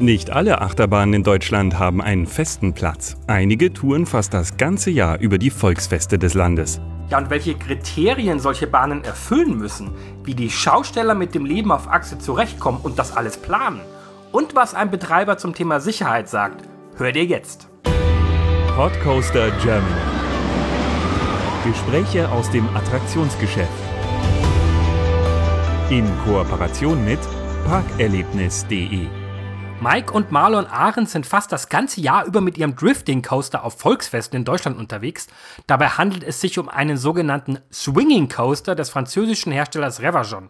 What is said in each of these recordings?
Nicht alle Achterbahnen in Deutschland haben einen festen Platz. Einige touren fast das ganze Jahr über die Volksfeste des Landes. Ja, und welche Kriterien solche Bahnen erfüllen müssen, wie die Schausteller mit dem Leben auf Achse zurechtkommen und das alles planen und was ein Betreiber zum Thema Sicherheit sagt, hört ihr jetzt. Podcoaster Germany. Gespräche aus dem Attraktionsgeschäft. In Kooperation mit parkerlebnis.de. Mike und Marlon Ahrens sind fast das ganze Jahr über mit ihrem Drifting Coaster auf Volksfesten in Deutschland unterwegs. Dabei handelt es sich um einen sogenannten Swinging Coaster des französischen Herstellers Revajon.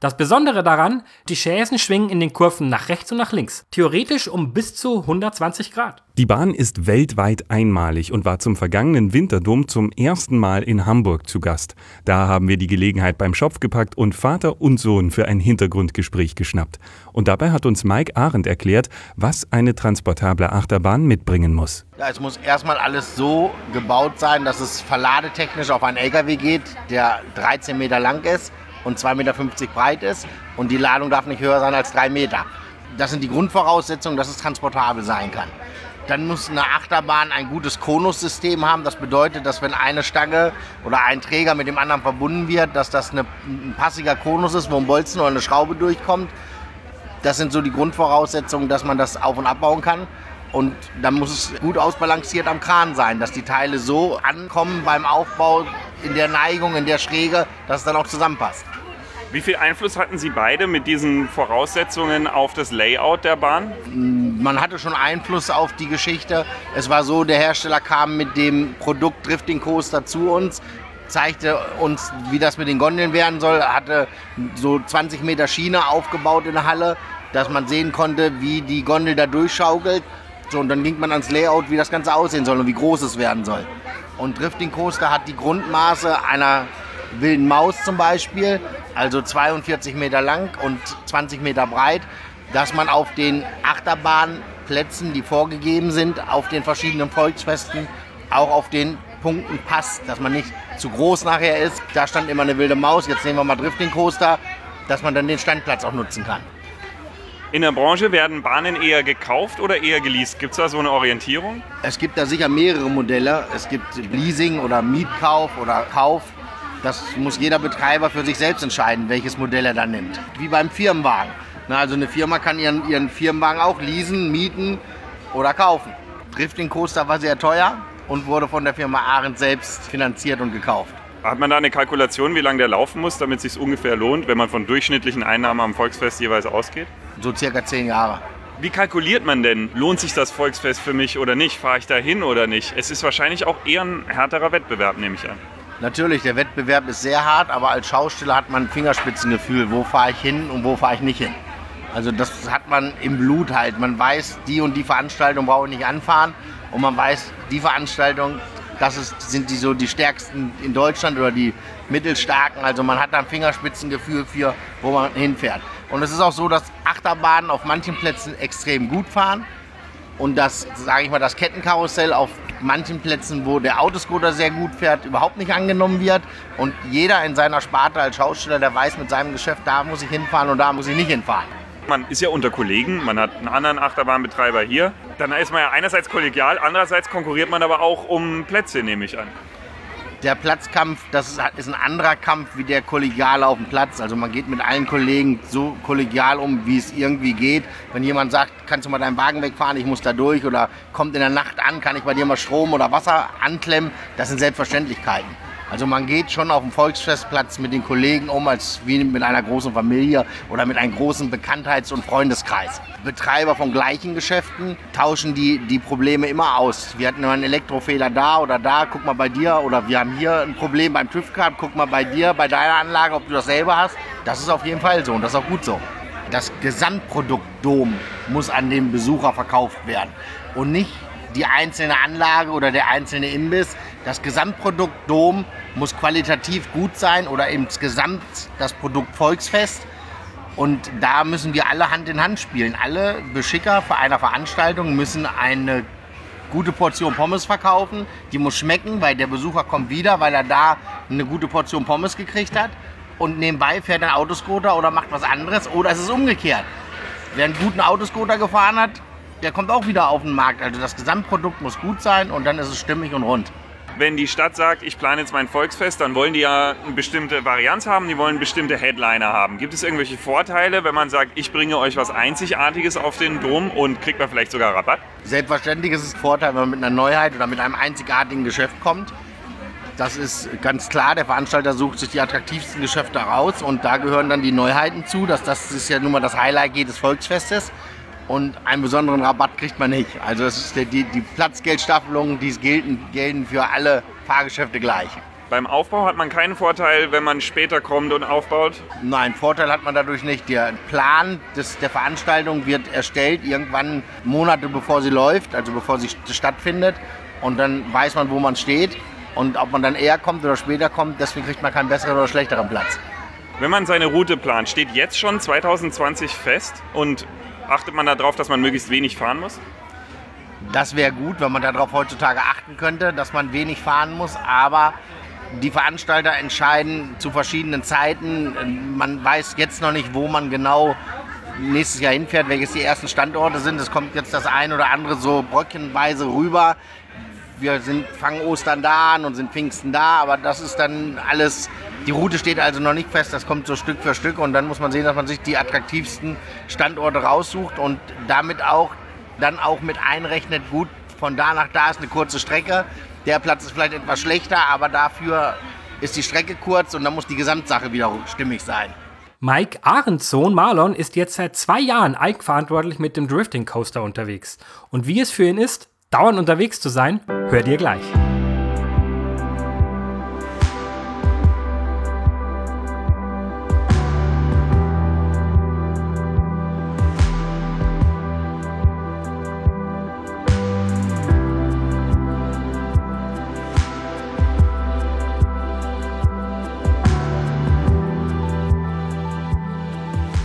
Das Besondere daran, die Chaisen schwingen in den Kurven nach rechts und nach links, theoretisch um bis zu 120 Grad. Die Bahn ist weltweit einmalig und war zum vergangenen Winterdom zum ersten Mal in Hamburg zu Gast. Da haben wir die Gelegenheit beim Schopf gepackt und Vater und Sohn für ein Hintergrundgespräch geschnappt. Und dabei hat uns Mike Arendt erklärt, was eine transportable Achterbahn mitbringen muss. Ja, es muss erstmal alles so gebaut sein, dass es verladetechnisch auf einen LKW geht, der 13 Meter lang ist und 2,50 Meter breit ist und die Ladung darf nicht höher sein als 3 Meter. Das sind die Grundvoraussetzungen, dass es transportabel sein kann. Dann muss eine Achterbahn ein gutes Konussystem haben. Das bedeutet, dass wenn eine Stange oder ein Träger mit dem anderen verbunden wird, dass das eine, ein passiger Konus ist, wo ein Bolzen oder eine Schraube durchkommt. Das sind so die Grundvoraussetzungen, dass man das auf- und abbauen kann. Und dann muss es gut ausbalanciert am Kran sein, dass die Teile so ankommen beim Aufbau in der Neigung, in der Schräge, dass es dann auch zusammenpasst. Wie viel Einfluss hatten Sie beide mit diesen Voraussetzungen auf das Layout der Bahn? Man hatte schon Einfluss auf die Geschichte. Es war so, der Hersteller kam mit dem Produkt Drifting Coaster zu uns, zeigte uns, wie das mit den Gondeln werden soll, hatte so 20 Meter Schiene aufgebaut in der Halle, dass man sehen konnte, wie die Gondel da durchschaukelt. So, und dann ging man ans Layout, wie das Ganze aussehen soll und wie groß es werden soll. Und Drifting Coaster hat die Grundmaße einer wilden Maus zum Beispiel, also 42 Meter lang und 20 Meter breit, dass man auf den Achterbahnplätzen, die vorgegeben sind, auf den verschiedenen Volksfesten, auch auf den Punkten passt, dass man nicht zu groß nachher ist. Da stand immer eine wilde Maus, jetzt nehmen wir mal Drifting Coaster, dass man dann den Standplatz auch nutzen kann. In der Branche werden Bahnen eher gekauft oder eher geleast? Gibt es da so eine Orientierung? Es gibt da sicher mehrere Modelle. Es gibt Leasing oder Mietkauf oder Kauf. Das muss jeder Betreiber für sich selbst entscheiden, welches Modell er dann nimmt. Wie beim Firmenwagen. Na, also eine Firma kann ihren, ihren Firmenwagen auch leasen, mieten oder kaufen. Drifting Coaster war sehr teuer und wurde von der Firma Arendt selbst finanziert und gekauft. Hat man da eine Kalkulation, wie lange der laufen muss, damit es sich ungefähr lohnt, wenn man von durchschnittlichen Einnahmen am Volksfest jeweils ausgeht? So circa zehn Jahre. Wie kalkuliert man denn? Lohnt sich das Volksfest für mich oder nicht? Fahre ich da hin oder nicht? Es ist wahrscheinlich auch eher ein härterer Wettbewerb, nehme ich an. Natürlich, der Wettbewerb ist sehr hart, aber als Schausteller hat man ein Fingerspitzengefühl, wo fahre ich hin und wo fahre ich nicht hin. Also das hat man im Blut halt. Man weiß, die und die Veranstaltung brauche ich nicht anfahren und man weiß, die Veranstaltung, das ist, sind die so die stärksten in Deutschland oder die mittelstarken. Also man hat da ein Fingerspitzengefühl für, wo man hinfährt. Und es ist auch so, dass Achterbahnen auf manchen Plätzen extrem gut fahren und das, sage ich mal, das Kettenkarussell auf manchen Plätzen, wo der Autoscooter sehr gut fährt, überhaupt nicht angenommen wird. Und jeder in seiner Sparte als Schausteller, der weiß mit seinem Geschäft, da muss ich hinfahren und da muss ich nicht hinfahren. Man ist ja unter Kollegen, man hat einen anderen Achterbahnbetreiber hier. Dann ist man ja einerseits kollegial, andererseits konkurriert man aber auch um Plätze, nehme ich an. Der Platzkampf, das ist, ist ein anderer Kampf wie der kollegiale auf dem Platz. Also man geht mit allen Kollegen so kollegial um, wie es irgendwie geht. Wenn jemand sagt, kannst du mal deinen Wagen wegfahren, ich muss da durch oder kommt in der Nacht an, kann ich bei dir mal Strom oder Wasser anklemmen, das sind Selbstverständlichkeiten. Also man geht schon auf dem Volksfestplatz mit den Kollegen um, als wie mit einer großen Familie oder mit einem großen Bekanntheits- und Freundeskreis. Betreiber von gleichen Geschäften tauschen die, die Probleme immer aus. Wir hatten immer einen Elektrofehler da oder da, guck mal bei dir. Oder wir haben hier ein Problem beim TÜV-Card, guck mal bei dir, bei deiner Anlage, ob du das selber hast. Das ist auf jeden Fall so und das ist auch gut so. Das Gesamtprodukt Dom muss an den Besucher verkauft werden und nicht die einzelne Anlage oder der einzelne Imbiss. Das Gesamtprodukt Dom muss qualitativ gut sein oder insgesamt das Produkt Volksfest. Und da müssen wir alle Hand in Hand spielen. Alle Beschicker für eine Veranstaltung müssen eine gute Portion Pommes verkaufen. Die muss schmecken, weil der Besucher kommt wieder, weil er da eine gute Portion Pommes gekriegt hat. Und nebenbei fährt ein Autoscooter oder macht was anderes. Oder es ist umgekehrt. wer einen guten Autoscooter gefahren hat, der kommt auch wieder auf den Markt. Also das Gesamtprodukt muss gut sein und dann ist es stimmig und rund. Wenn die Stadt sagt, ich plane jetzt mein Volksfest, dann wollen die ja eine bestimmte Varianz haben, die wollen bestimmte Headliner haben. Gibt es irgendwelche Vorteile, wenn man sagt, ich bringe euch was Einzigartiges auf den Dom und kriegt man vielleicht sogar Rabatt? Selbstverständlich ist es ein Vorteil, wenn man mit einer Neuheit oder mit einem einzigartigen Geschäft kommt. Das ist ganz klar, der Veranstalter sucht sich die attraktivsten Geschäfte raus und da gehören dann die Neuheiten zu. Dass das ist ja nun mal das Highlight jedes Volksfestes und einen besonderen Rabatt kriegt man nicht. Also das ist die, die, die Platzgeldstaffelungen, die gelten, gelten für alle Fahrgeschäfte gleich. Beim Aufbau hat man keinen Vorteil, wenn man später kommt und aufbaut? Nein, Vorteil hat man dadurch nicht. Der Plan des, der Veranstaltung wird erstellt, irgendwann Monate bevor sie läuft, also bevor sie stattfindet. Und dann weiß man, wo man steht. Und ob man dann eher kommt oder später kommt, deswegen kriegt man keinen besseren oder schlechteren Platz. Wenn man seine Route plant, steht jetzt schon 2020 fest und achtet man darauf, dass man möglichst wenig fahren muss? Das wäre gut, wenn man darauf heutzutage achten könnte, dass man wenig fahren muss, aber die Veranstalter entscheiden zu verschiedenen Zeiten. Man weiß jetzt noch nicht, wo man genau nächstes Jahr hinfährt, welches die ersten Standorte sind. Es kommt jetzt das ein oder andere so bröckchenweise rüber. Wir sind, fangen Ostern da an und sind Pfingsten da, aber das ist dann alles, die Route steht also noch nicht fest, das kommt so Stück für Stück und dann muss man sehen, dass man sich die attraktivsten Standorte raussucht und damit auch dann auch mit einrechnet, gut, von da nach da ist eine kurze Strecke, der Platz ist vielleicht etwas schlechter, aber dafür ist die Strecke kurz und dann muss die Gesamtsache wieder stimmig sein. Mike Ahrens Marlon ist jetzt seit zwei Jahren eigenverantwortlich mit dem Drifting Coaster unterwegs. Und wie es für ihn ist, dauernd unterwegs zu sein, hört ihr gleich.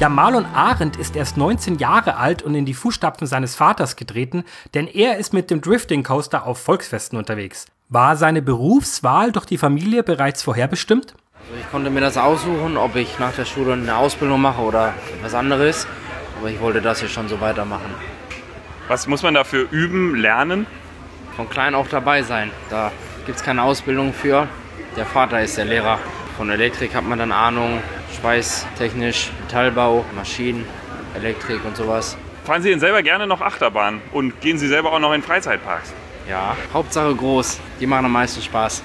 Ja, Marlon Arendt ist erst 19 Jahre alt und in die Fußstapfen seines Vaters getreten, denn er ist mit dem Drifting Coaster auf Volksfesten unterwegs. War seine Berufswahl durch die Familie bereits vorherbestimmt? Also ich konnte mir das aussuchen, ob ich nach der Schule eine Ausbildung mache oder etwas anderes, aber ich wollte das hier schon so weitermachen. Was muss man dafür üben, lernen? Von klein auf dabei sein. Da gibt es keine Ausbildung für. Der Vater ist der Lehrer. Von Elektrik hat man dann Ahnung, schweißtechnisch, Metallbau, Maschinen, Elektrik und sowas. Fahren Sie denn selber gerne noch Achterbahn und gehen Sie selber auch noch in Freizeitparks? Ja, Hauptsache groß. Die machen am meisten Spaß.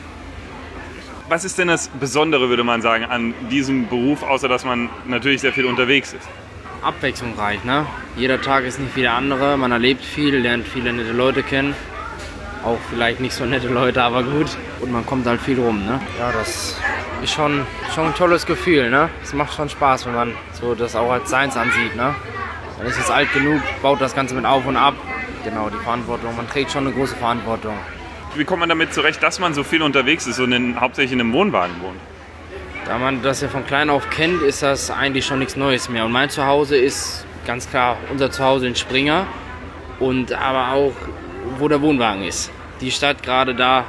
Was ist denn das Besondere, würde man sagen, an diesem Beruf, außer dass man natürlich sehr viel unterwegs ist? Abwechslungsreich, ne? Jeder Tag ist nicht wie der andere. Man erlebt viel, lernt viele nette Leute kennen. Auch vielleicht nicht so nette Leute, aber gut. Und man kommt halt viel rum, ne? Ja, das ist schon, schon ein tolles Gefühl, ne? Es macht schon Spaß, wenn man so das auch als Seins ansieht, ne? Man ist jetzt alt genug, baut das Ganze mit auf und ab. Genau, die Verantwortung. Man trägt schon eine große Verantwortung. Wie kommt man damit zurecht, dass man so viel unterwegs ist und in, hauptsächlich in einem Wohnwagen wohnt? Da man das ja von klein auf kennt, ist das eigentlich schon nichts Neues mehr. Und mein Zuhause ist ganz klar unser Zuhause in Springer und aber auch, wo der Wohnwagen ist. Die Stadt gerade da,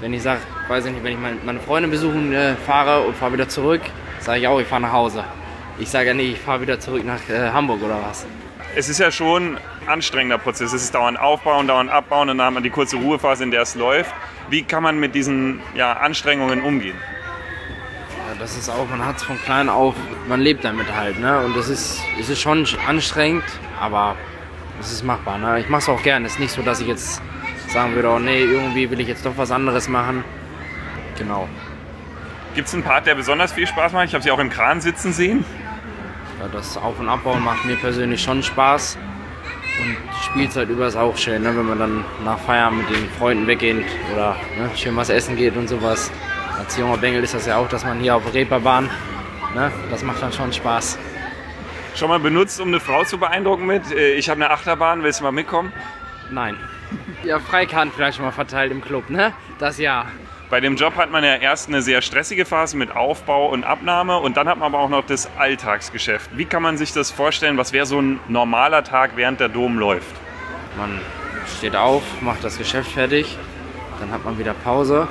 wenn ich sage, weiß ich nicht, wenn ich meine Freundin besuchen äh, fahre und fahre wieder zurück, sage ich auch, ich fahre nach Hause. Ich sage ja nicht, ich fahre wieder zurück nach äh, Hamburg oder was. Es ist ja schon ein anstrengender Prozess. Es ist dauernd aufbauen, dauernd abbauen und dann hat man die kurze Ruhephase, in der es läuft. Wie kann man mit diesen ja, Anstrengungen umgehen? Ja, das ist auch, man hat es von klein auf, man lebt damit halt. Ne? Und es ist, es ist schon anstrengend, aber es ist machbar. Ne? Ich mache es auch gerne. Es ist nicht so, dass ich jetzt sagen würde, oh nee, irgendwie will ich jetzt doch was anderes machen. Genau. Gibt es einen Part, der besonders viel Spaß macht? Ich habe Sie auch im Kran sitzen sehen. Ja, das Auf- und Abbauen macht mir persönlich schon Spaß. Und Spielzeit über ist auch schön, ne? wenn man dann nach Feierabend mit den Freunden weggeht oder ne, schön was essen geht und sowas. Als junger Bengel ist das ja auch, dass man hier auf Reeperbahn, ne? das macht dann schon Spaß. Schon mal benutzt, um eine Frau zu beeindrucken mit? Äh, ich habe eine Achterbahn, willst du mal mitkommen? Nein. Ja, Freikarten vielleicht schon mal verteilt im Club, ne? Das ja. Bei dem Job hat man ja erst eine sehr stressige Phase mit Aufbau und Abnahme und dann hat man aber auch noch das Alltagsgeschäft. Wie kann man sich das vorstellen? Was wäre so ein normaler Tag, während der Dom läuft? Man steht auf, macht das Geschäft fertig, dann hat man wieder Pause,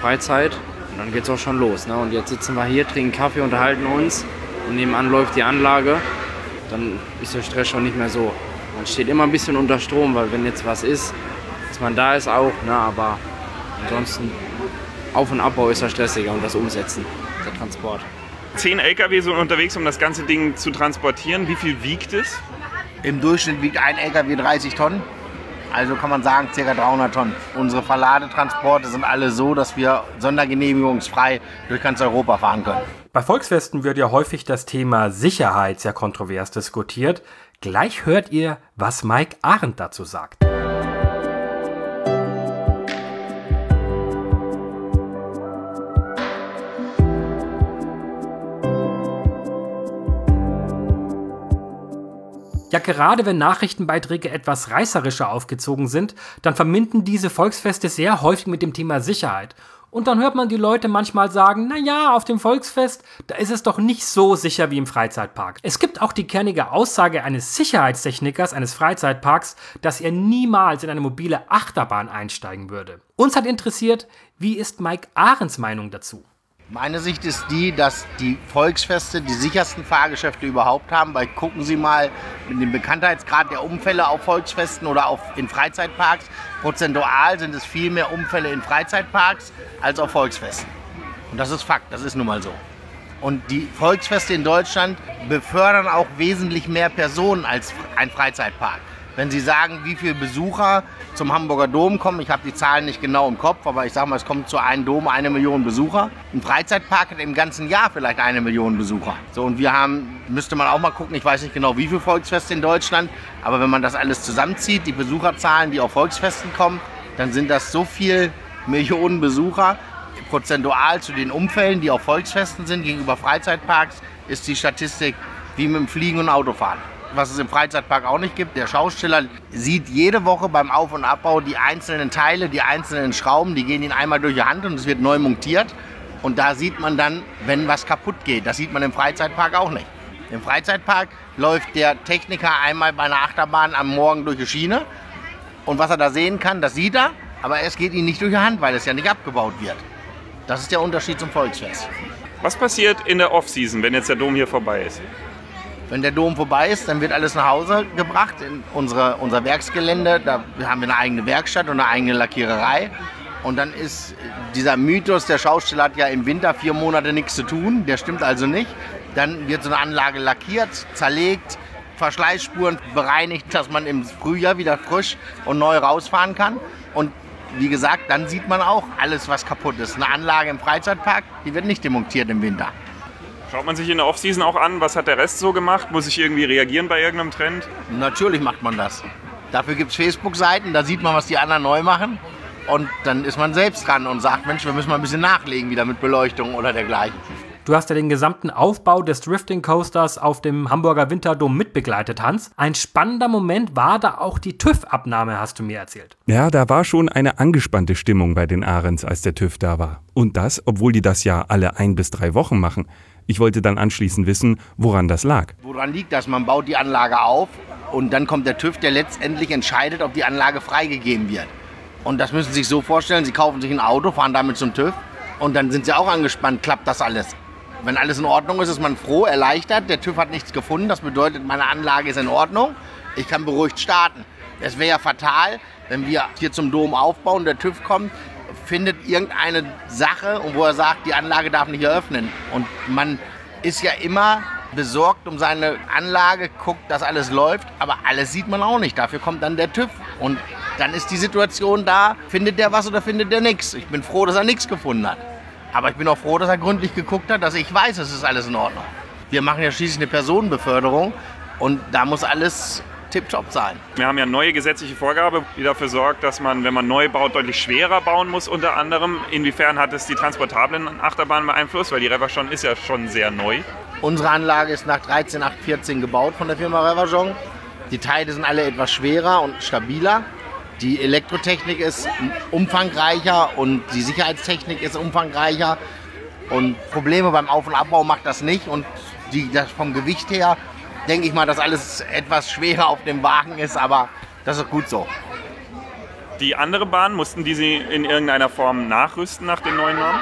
Freizeit und dann geht es auch schon los. Ne? Und jetzt sitzen wir hier, trinken Kaffee, unterhalten uns und nebenan läuft die Anlage. dann ist der Stress schon nicht mehr so. Man steht immer ein bisschen unter Strom, weil wenn jetzt was ist, dass man da ist auch, ne, aber ansonsten Auf- und Abbau ist ja stressiger und das Umsetzen, der Transport. Zehn LKW sind unterwegs, um das ganze Ding zu transportieren. Wie viel wiegt es? Im Durchschnitt wiegt ein LKW 30 Tonnen. Also kann man sagen, ca. 300 Tonnen. Unsere Verladetransporte sind alle so, dass wir sondergenehmigungsfrei durch ganz Europa fahren können. Bei Volksfesten wird ja häufig das Thema Sicherheit sehr kontrovers diskutiert. Gleich hört ihr, was Mike Arendt dazu sagt. Ja, gerade wenn Nachrichtenbeiträge etwas reißerischer aufgezogen sind, dann verbinden diese Volksfeste sehr häufig mit dem Thema Sicherheit. Und dann hört man die Leute manchmal sagen, na ja, auf dem Volksfest, da ist es doch nicht so sicher wie im Freizeitpark. Es gibt auch die kernige Aussage eines Sicherheitstechnikers eines Freizeitparks, dass er niemals in eine mobile Achterbahn einsteigen würde. Uns hat interessiert, wie ist Mike Ahrens Meinung dazu? Meine Sicht ist die, dass die Volksfeste die sichersten Fahrgeschäfte überhaupt haben, weil gucken Sie mal mit dem Bekanntheitsgrad der Unfälle auf Volksfesten oder auf, in Freizeitparks. Prozentual sind es viel mehr Unfälle in Freizeitparks als auf Volksfesten. Und das ist Fakt, das ist nun mal so. Und die Volksfeste in Deutschland befördern auch wesentlich mehr Personen als ein Freizeitpark. Wenn Sie sagen, wie viele Besucher zum Hamburger Dom kommen, ich habe die Zahlen nicht genau im Kopf, aber ich sage mal, es kommt zu einem Dom eine Million Besucher. Ein Freizeitpark hat im ganzen Jahr vielleicht eine Million Besucher. So, und wir haben, müsste man auch mal gucken, ich weiß nicht genau, wie viele Volksfeste in Deutschland, aber wenn man das alles zusammenzieht, die Besucherzahlen, die auf Volksfesten kommen, dann sind das so viele Millionen Besucher. Prozentual zu den Umfällen, die auf Volksfesten sind, gegenüber Freizeitparks, ist die Statistik wie mit dem Fliegen und Autofahren was es im Freizeitpark auch nicht gibt. Der Schausteller sieht jede Woche beim Auf- und Abbau die einzelnen Teile, die einzelnen Schrauben, die gehen ihn einmal durch die Hand und es wird neu montiert. Und da sieht man dann, wenn was kaputt geht. Das sieht man im Freizeitpark auch nicht. Im Freizeitpark läuft der Techniker einmal bei einer Achterbahn am Morgen durch die Schiene. Und was er da sehen kann, das sieht er. Aber es geht ihm nicht durch die Hand, weil es ja nicht abgebaut wird. Das ist der Unterschied zum Volksfest. Was passiert in der Off-Season, wenn jetzt der Dom hier vorbei ist? Wenn der Dom vorbei ist, dann wird alles nach Hause gebracht in unsere, unser Werksgelände. Da haben wir eine eigene Werkstatt und eine eigene Lackiererei. Und dann ist dieser Mythos, der Schausteller hat ja im Winter vier Monate nichts zu tun, der stimmt also nicht. Dann wird so eine Anlage lackiert, zerlegt, Verschleißspuren bereinigt, dass man im Frühjahr wieder frisch und neu rausfahren kann. Und wie gesagt, dann sieht man auch alles, was kaputt ist. Eine Anlage im Freizeitpark, die wird nicht demontiert im Winter. Schaut man sich in der Off-Season auch an, was hat der Rest so gemacht? Muss ich irgendwie reagieren bei irgendeinem Trend? Natürlich macht man das. Dafür gibt es Facebook-Seiten, da sieht man, was die anderen neu machen. Und dann ist man selbst dran und sagt, Mensch, wir müssen mal ein bisschen nachlegen, wieder mit Beleuchtung oder dergleichen. Du hast ja den gesamten Aufbau des Drifting Coasters auf dem Hamburger Winterdom mitbegleitet, Hans. Ein spannender Moment war da auch die TÜV-Abnahme, hast du mir erzählt. Ja, da war schon eine angespannte Stimmung bei den Ahrens, als der TÜV da war. Und das, obwohl die das ja alle ein bis drei Wochen machen. Ich wollte dann anschließend wissen, woran das lag. Woran liegt das? Man baut die Anlage auf und dann kommt der TÜV, der letztendlich entscheidet, ob die Anlage freigegeben wird. Und das müssen Sie sich so vorstellen, Sie kaufen sich ein Auto, fahren damit zum TÜV und dann sind Sie auch angespannt, klappt das alles. Wenn alles in Ordnung ist, ist man froh, erleichtert. Der TÜV hat nichts gefunden. Das bedeutet, meine Anlage ist in Ordnung. Ich kann beruhigt starten. Es wäre ja fatal, wenn wir hier zum Dom aufbauen, der TÜV kommt, findet irgendeine Sache wo er sagt, die Anlage darf nicht eröffnen. Und man ist ja immer besorgt um seine Anlage, guckt, dass alles läuft, aber alles sieht man auch nicht. Dafür kommt dann der TÜV und dann ist die Situation da, findet der was oder findet der nichts. Ich bin froh, dass er nichts gefunden hat. Aber ich bin auch froh, dass er gründlich geguckt hat, dass ich weiß, es ist alles in Ordnung. Wir machen ja schließlich eine Personenbeförderung und da muss alles tipptopp sein. Wir haben ja neue gesetzliche Vorgabe, die dafür sorgt, dass man, wenn man neu baut, deutlich schwerer bauen muss unter anderem. Inwiefern hat es die transportablen Achterbahnen beeinflusst? Weil die Reverchon ist ja schon sehr neu. Unsere Anlage ist nach 13814 gebaut von der Firma Reverchon. Die Teile sind alle etwas schwerer und stabiler. Die Elektrotechnik ist umfangreicher und die Sicherheitstechnik ist umfangreicher. Und Probleme beim Auf- und Abbau macht das nicht. Und die, das vom Gewicht her denke ich mal, dass alles etwas schwerer auf dem Wagen ist, aber das ist gut so. Die andere Bahn, mussten die sie in irgendeiner Form nachrüsten nach den neuen Normen?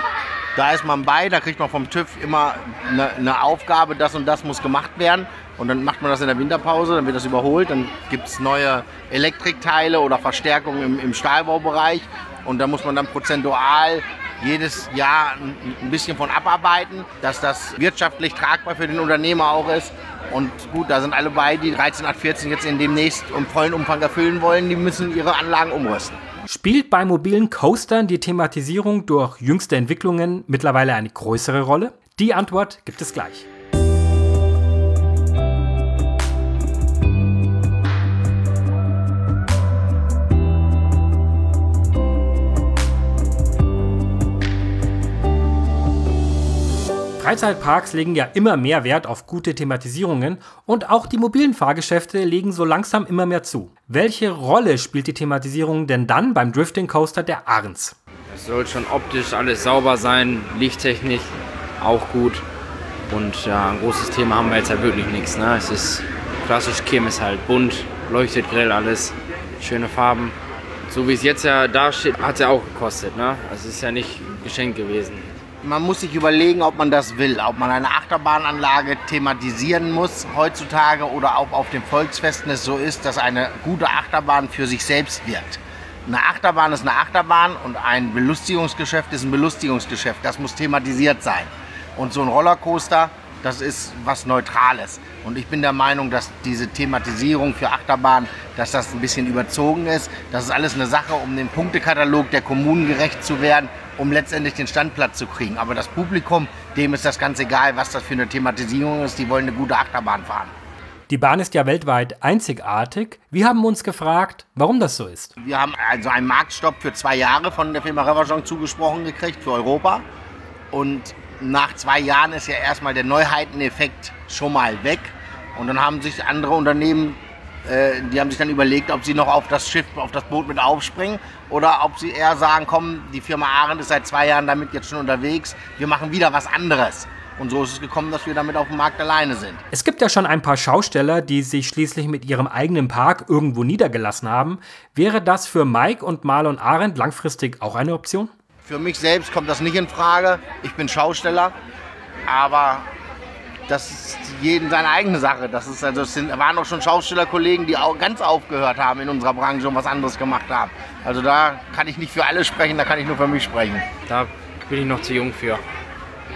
Da ist man bei, da kriegt man vom TÜV immer eine, eine Aufgabe, das und das muss gemacht werden. Und dann macht man das in der Winterpause, dann wird das überholt, dann gibt es neue Elektrikteile oder Verstärkungen im, im Stahlbaubereich. Und da muss man dann prozentual jedes Jahr ein bisschen von abarbeiten, dass das wirtschaftlich tragbar für den Unternehmer auch ist. Und gut, da sind alle bei, die 13814 jetzt in demnächst im vollen Umfang erfüllen wollen, die müssen ihre Anlagen umrüsten. Spielt bei mobilen Coastern die Thematisierung durch jüngste Entwicklungen mittlerweile eine größere Rolle? Die Antwort gibt es gleich. Freizeitparks legen ja immer mehr Wert auf gute Thematisierungen und auch die mobilen Fahrgeschäfte legen so langsam immer mehr zu. Welche Rolle spielt die Thematisierung denn dann beim Drifting Coaster der Arns? Es soll schon optisch alles sauber sein, Lichttechnik auch gut. Und ja, ein großes Thema haben wir jetzt halt wirklich nichts. Ne? Es ist klassisch Kirmes halt, bunt, leuchtet grell alles, schöne Farben. So wie es jetzt ja da steht, hat es ja auch gekostet. Ne? Also es ist ja nicht geschenkt gewesen man muss sich überlegen, ob man das will, ob man eine Achterbahnanlage thematisieren muss heutzutage oder ob auf dem Volksfesten es so ist, dass eine gute Achterbahn für sich selbst wirkt. Eine Achterbahn ist eine Achterbahn und ein Belustigungsgeschäft ist ein Belustigungsgeschäft. Das muss thematisiert sein. Und so ein Rollercoaster, das ist was Neutrales. Und ich bin der Meinung, dass diese Thematisierung für Achterbahn, dass das ein bisschen überzogen ist. Das ist alles eine Sache, um dem Punktekatalog der Kommunen gerecht zu werden um letztendlich den Standplatz zu kriegen. Aber das Publikum, dem ist das ganz egal, was das für eine Thematisierung ist. Die wollen eine gute Achterbahn fahren. Die Bahn ist ja weltweit einzigartig. Wir haben uns gefragt, warum das so ist. Wir haben also einen Marktstopp für zwei Jahre von der Firma Reverchon zugesprochen gekriegt für Europa. Und nach zwei Jahren ist ja erstmal der Neuheiteneffekt schon mal weg. Und dann haben sich andere Unternehmen äh, die haben sich dann überlegt, ob sie noch auf das Schiff, auf das Boot mit aufspringen oder ob sie eher sagen, komm, die Firma Arendt ist seit zwei Jahren damit jetzt schon unterwegs, wir machen wieder was anderes. Und so ist es gekommen, dass wir damit auf dem Markt alleine sind. Es gibt ja schon ein paar Schausteller, die sich schließlich mit ihrem eigenen Park irgendwo niedergelassen haben. Wäre das für Mike und Marlon Arendt langfristig auch eine Option? Für mich selbst kommt das nicht in Frage. Ich bin Schausteller, aber das ist jeden seine eigene Sache. Das ist also, es sind, waren auch schon Schaustellerkollegen, die auch ganz aufgehört haben in unserer Branche und was anderes gemacht haben. Also da kann ich nicht für alle sprechen, da kann ich nur für mich sprechen. Da bin ich noch zu jung für.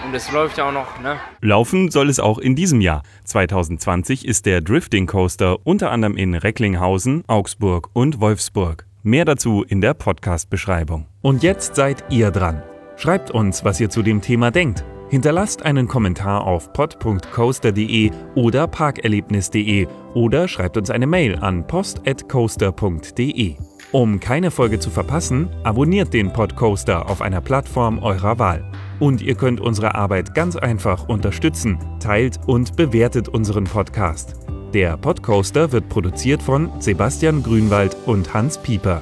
Und es läuft ja auch noch, ne? Laufen soll es auch in diesem Jahr. 2020 ist der Drifting Coaster unter anderem in Recklinghausen, Augsburg und Wolfsburg. Mehr dazu in der Podcast-Beschreibung. Und jetzt seid ihr dran. Schreibt uns, was ihr zu dem Thema denkt. Hinterlasst einen Kommentar auf pod.coaster.de oder parkerlebnis.de oder schreibt uns eine Mail an post@coaster.de. Um keine Folge zu verpassen, abonniert den Podcoaster auf einer Plattform eurer Wahl. Und ihr könnt unsere Arbeit ganz einfach unterstützen, teilt und bewertet unseren Podcast. Der Podcoaster wird produziert von Sebastian Grünwald und Hans Pieper.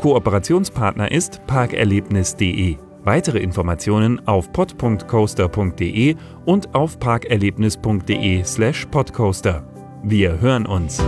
Kooperationspartner ist parkerlebnis.de. Weitere Informationen auf pod.coaster.de und auf parkerlebnis.de/podcoaster. Wir hören uns.